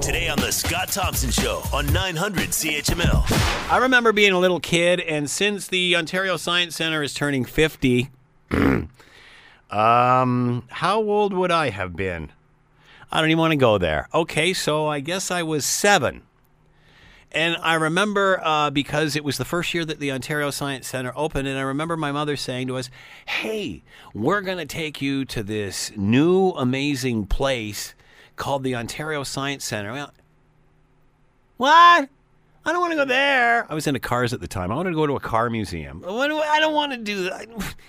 Today on The Scott Thompson Show on 900 CHML. I remember being a little kid, and since the Ontario Science Centre is turning 50, um, how old would I have been? I don't even want to go there. Okay, so I guess I was seven. And I remember uh, because it was the first year that the Ontario Science Centre opened, and I remember my mother saying to us, Hey, we're going to take you to this new amazing place called the Ontario Science Centre. Well, what? I don't want to go there. I was into cars at the time. I wanted to go to a car museum. I don't want to do that.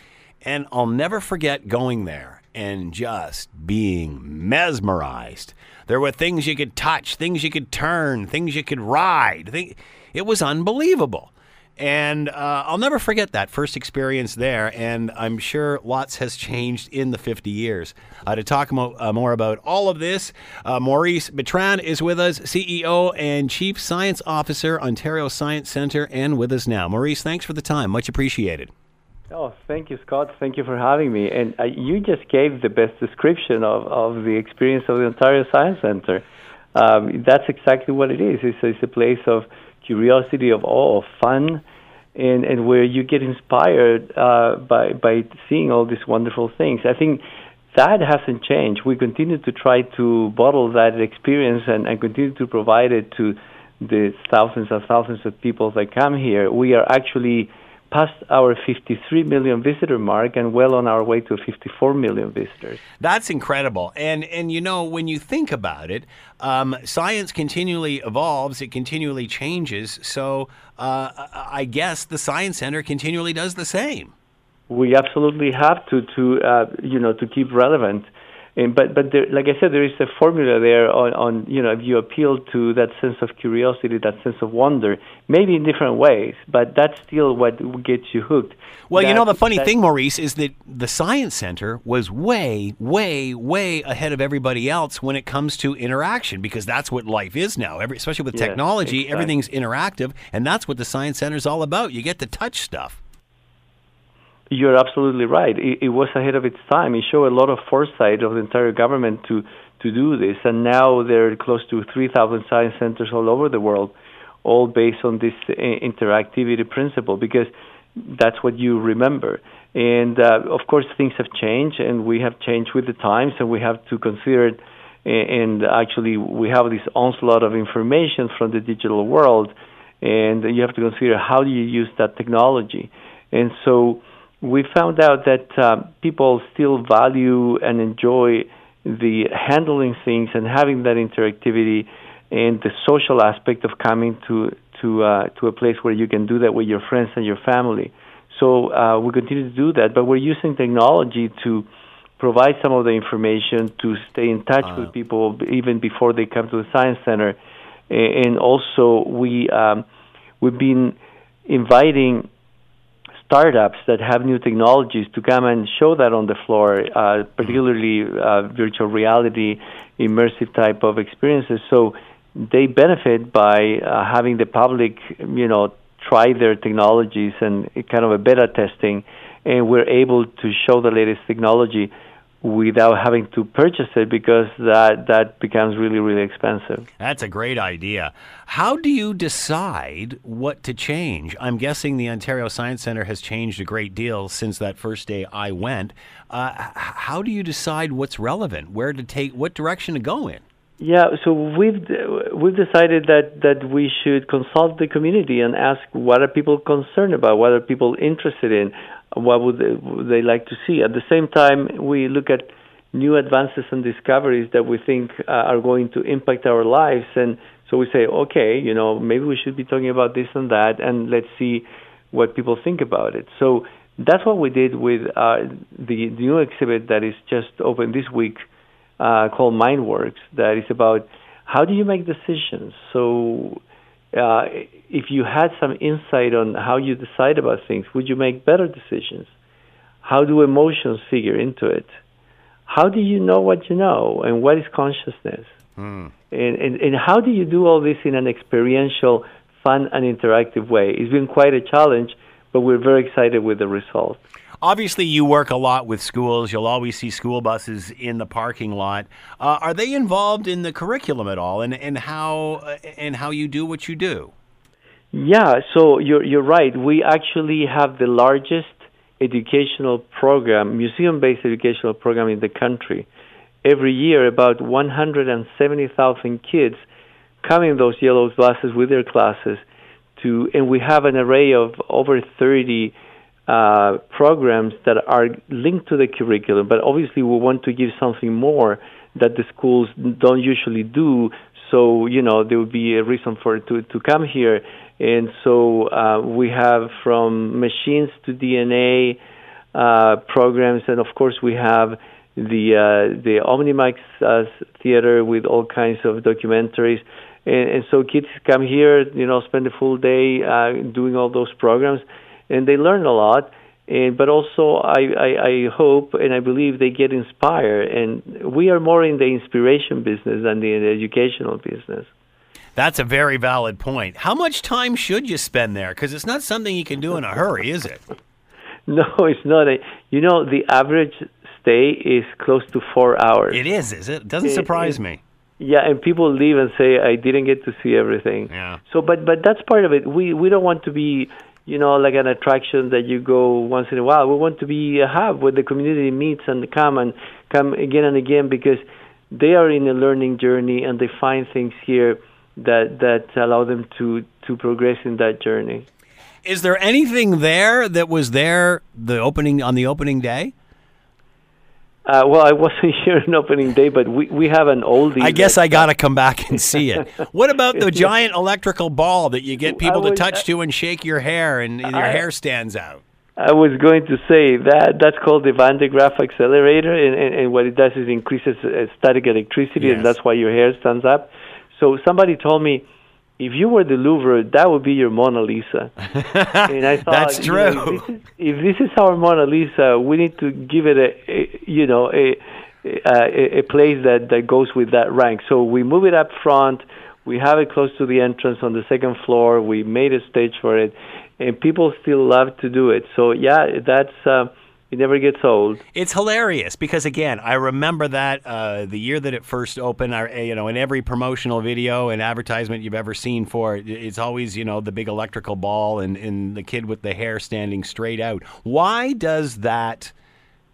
And I'll never forget going there and just being mesmerized. There were things you could touch, things you could turn, things you could ride. It was unbelievable. And uh, I'll never forget that first experience there. And I'm sure lots has changed in the 50 years. Uh, to talk mo- uh, more about all of this, uh, Maurice Bitran is with us, CEO and Chief Science Officer, Ontario Science Centre, and with us now. Maurice, thanks for the time. Much appreciated. Oh, thank you, Scott. Thank you for having me. And uh, you just gave the best description of, of the experience of the Ontario Science Centre. Um, that's exactly what it is. It's, it's a place of curiosity, of awe, of fun, and, and where you get inspired uh, by, by seeing all these wonderful things. I think that hasn't changed. We continue to try to bottle that experience and, and continue to provide it to the thousands and thousands of people that come here. We are actually past our 53 million visitor mark and well on our way to 54 million visitors. That's incredible. And and you know when you think about it, um, science continually evolves. It continually changes. So uh, I I guess the science center continually does the same. We absolutely have to to uh, you know to keep relevant. And, but but there, like I said, there is a formula there on, on you know if you appeal to that sense of curiosity, that sense of wonder, maybe in different ways, but that's still what gets you hooked. Well, you know the funny that- thing, Maurice, is that the science center was way, way, way ahead of everybody else when it comes to interaction because that's what life is now. Every, especially with Yes, technology, exactly. everything's interactive, and that's what the science center is all about. You get to touch stuff. You're absolutely right. It, it was ahead of its time. It showed a lot of foresight of the entire government to to do this, and now there are close to 3,000 science centers all over the world, all based on this uh, interactivity principle. Because that's what you remember. And uh, of course, things have changed, and we have changed with the times, and we have to consider it. And actually, we have this onslaught of information from the digital world, and you have to consider how do you use that technology. And so, we found out that uh, people still value and enjoy the handling things and having that interactivity and the social aspect of coming to to uh, to a place where you can do that with your friends and your family. So uh, we continue to do that, but we're using technology to provide some of the information to stay in touch with people even before they come to the science center, and also we um, we've been inviting startups that have new technologies to come and show that on the floor, uh, particularly uh, virtual reality, immersive type of experiences. So they benefit by uh, having the public, you know, try their technologies and kind of a beta testing, and we're able to show the latest technology without having to purchase it because that that becomes really really expensive. That's a great idea. How do you decide what to change? I'm guessing the Ontario Science Centre has changed a great deal since that first day I went. Uh, how do you decide what's relevant, where to take, what direction to go in? Yeah, so we've we've decided that that we should consult the community and ask what are people concerned about, what are people interested in, what would they, would they like to see. At the same time, we look at new advances and discoveries that we think uh, are going to impact our lives, and so we say, okay, you know, maybe we should be talking about this and that, and let's see what people think about it. So that's what we did with uh, the new exhibit that is just open this week uh, called MindWorks that is about how do you make decisions. So, uh, if you had some insight on how you decide about things, would you make better decisions? How do emotions figure into it? How do you know what you know, and what is consciousness? And, and and how do you do all this in an experiential, fun, and interactive way? It's been quite a challenge, but we're very excited with the result. Obviously, you work a lot with schools. You'll always see school buses in the parking lot. Uh, are they involved in the curriculum at all, and, and how uh, and how you do what you do? Yeah, so you're you're right. We actually have the largest educational program, museum-based educational program in the country. Every year, about 170,000 kids come in those yellow buses with their classes to, and we have an array of over 30 uh, programs that are linked to the curriculum. But obviously, we want to give something more that the schools don't usually do. So you know there would be a reason for to to come here. And so uh, we have from machines to DNA uh, programs, and of course we have the uh, the Omnimax uh, theater with all kinds of documentaries. And, and so kids come here, you know, spend a full day uh, doing all those programs, and they learn a lot. And but also, I, I, I hope and I believe they get inspired. And we are more in the inspiration business than the, educational business. That's a very valid point. How much time should you spend there? Because it's not something you can do in a hurry, is it? No, it's not. A, you know, the average stay is close to four hours. It is, is it? It doesn't surprise it, me. Yeah, and people leave and say I didn't get to see everything. Yeah. So, but but that's part of it. We we don't want to be, you know, like an attraction that you go once in a while. We want to be a hub where the community meets and come and come again and again because they are in a learning journey and they find things here that that allow them to to progress in that journey. Is there anything there that was there the opening on the opening day? Uh, well, I wasn't here on opening day, but we, we have an oldie. I guess I got to come back and see it. What about the giant electrical ball that you get people to touch to and shake your hair and your I- hair stands out? I was going to say that that's called the Van de Graaff accelerator, and, and, and what it does is increases uh, static electricity, Yes. and that's why your hair stands up. So somebody told me, if you were the Louvre, that would be your Mona Lisa. and I thought, That's you know, true. if, this is, if this is our Mona Lisa, we need to give it a, a you know, a, a a place that that goes with that rank. So we move it up front. We have it close to the entrance on the second floor. We made a stage for it, and people still love to do it. So yeah, that's uh, it never gets old. It's hilarious because again, I remember that uh, the year that it first opened. I, you know, in every promotional video and advertisement you've ever seen for it, it's always you know the big electrical ball and, and the kid with the hair standing straight out. Why does that?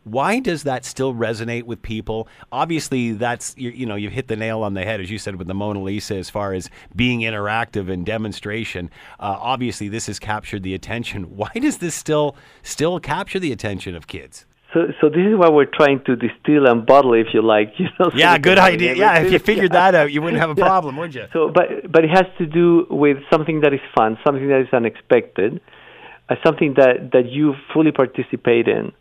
Why does that still resonate with people? Obviously, that's you, you know you've hit the nail on the head as you said with the Mona Lisa as far as being interactive and demonstration. Uh, obviously, this has captured the attention. Why does this still still capture the attention of kids? So, so this is why we're trying to distill and bottle, if you like. You know, Yeah, good idea. Yeah, if you figured that out, you wouldn't have a Yeah. problem, would you? So, but but it has to do with something that is fun, something that is unexpected, uh, something that that you fully participate in,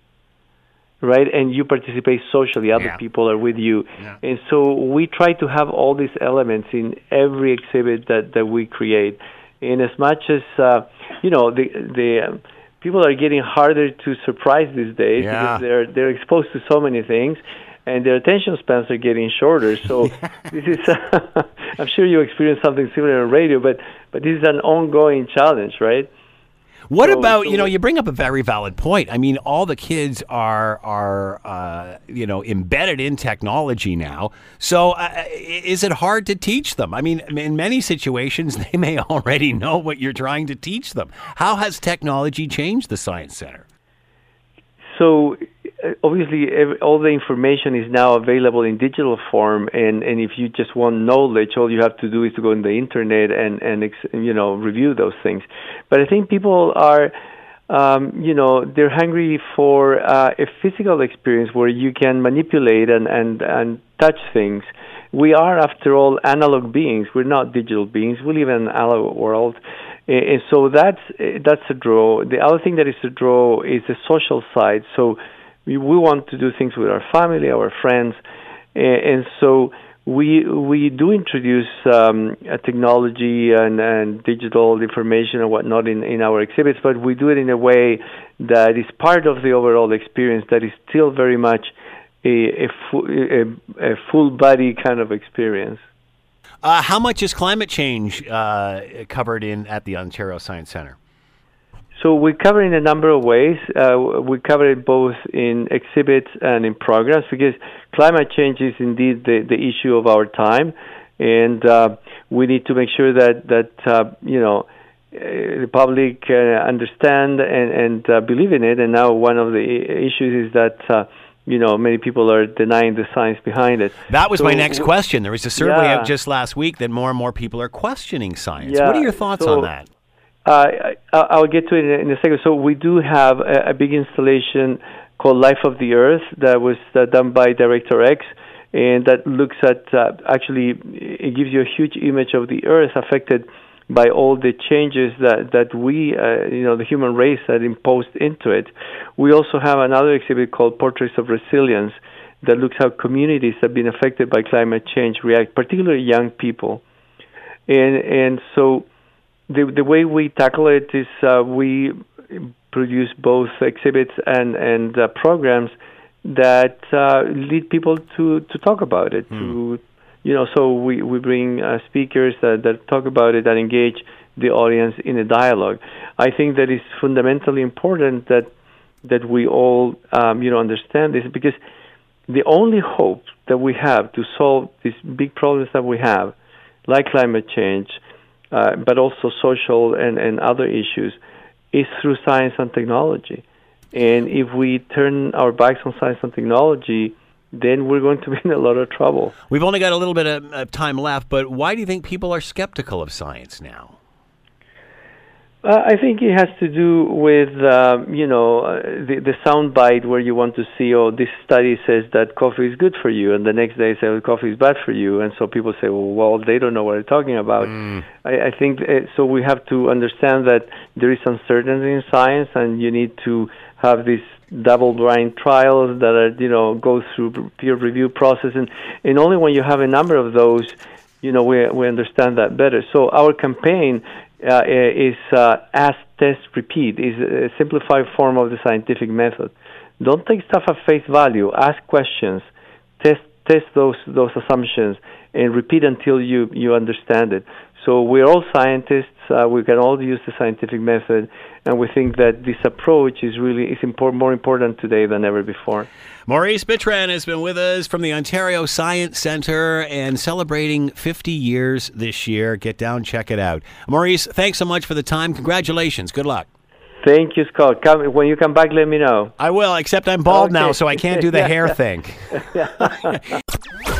right? And you participate socially. Other Yeah. people are with you, Yeah. and so we try to have all these elements in every exhibit that that we create. And as much as uh, you know, the the um, people are getting harder to surprise these days Yeah. because they're they're exposed to so many things. And their attention spans are getting shorter. So this is, uh, I'm sure you experienced something similar on radio, but but this is an ongoing challenge, right? What So- about so you know? You bring up a very valid point. I mean, all the kids are are uh, you know embedded in technology now. So uh, is it hard to teach them? I mean, in many situations, they may already know what you're trying to teach them. How has technology changed the science center? So uh, obviously, ev all the information is now available in digital form, and, and if you just want knowledge, all you have to do is to go on the internet and and ex- you know review those things. But I think people are. Um, you know they're hungry for uh, a physical experience where you can manipulate and, and, and touch things. We are, after all, analog beings. We're not digital beings. We live in an analog world, and and so that's that's a draw. The other thing that is a draw is the social side. So we, we want to do things with our family, our friends, and, and so we we do introduce um, technology and, and digital information and whatnot in, in our exhibits, but we do it in a way that is part of the overall experience that is still very much a, a, fu- a, a full body kind of experience. Uh, how much is climate change uh, covered in at the Ontario Science Center? So we cover in a number of ways. Uh, we cover it both in exhibits and in programs because climate change is indeed the, the issue of our time, and uh, we need to make sure that that uh, you know the public uh, understand and, and uh, believe in it. And now one of the issues is that uh, you know many people are denying the science behind it. That was So my next question. There was a survey Yeah. out just last week that more and more people are questioning science. Yeah, What are your thoughts so- on that? Uh, I'll get to it in a, in a second. So we do have a, a big installation called Life of the Earth that was uh, done by Director X, and that looks at uh, actually it gives you a huge image of the Earth affected by all the changes that that we, uh, you know, the human race had imposed into it. We also have another exhibit called Portraits of Resilience that looks how communities have been affected by climate change react, particularly young people, and and so the the way we tackle it is uh, we produce both exhibits and and uh, programs that uh, lead people to to talk about it. To you know, so we we bring uh, speakers that that talk about it and engage the audience in a dialogue. I think that is fundamentally important that that we all um, you know understand this because the only hope that we have to solve these big problems that we have, like climate change, uh, but also social and, and other issues, is through science and technology. And if we turn our backs on science and technology, then we're going to be in a lot of trouble. We've only got a little bit of, time left, but why do you think people are skeptical of science now? Uh, I think it has to do with um, you know uh, the the sound bite where you want to see oh this study says that coffee is good for you and the next day say oh, coffee is bad for you and so people say well, well they don't know what they're talking about. I, I think uh, so we have to understand that there is uncertainty in science and you need to have these double blind trials that are you know go through peer review process and and only when you have a number of those you know we we understand that better. So our campaign uh, is uh, ask, test, repeat. is a simplified form of the scientific method. Don't take stuff at face value. Ask questions, test test those those assumptions, and repeat until you you understand it. So we're all scientists. Uh, we can all use the scientific method, and we think that this approach is really is impor- more important today than ever before. Maurice Bitran has been with us from the Ontario Science Centre and celebrating 50 years this year. Get down, check it out. Maurice, thanks so much for the time. Congratulations. Good luck. Thank you, Scott. Come, when you come back, let me know. I will, except I'm bald now, so I can't do the hair thing.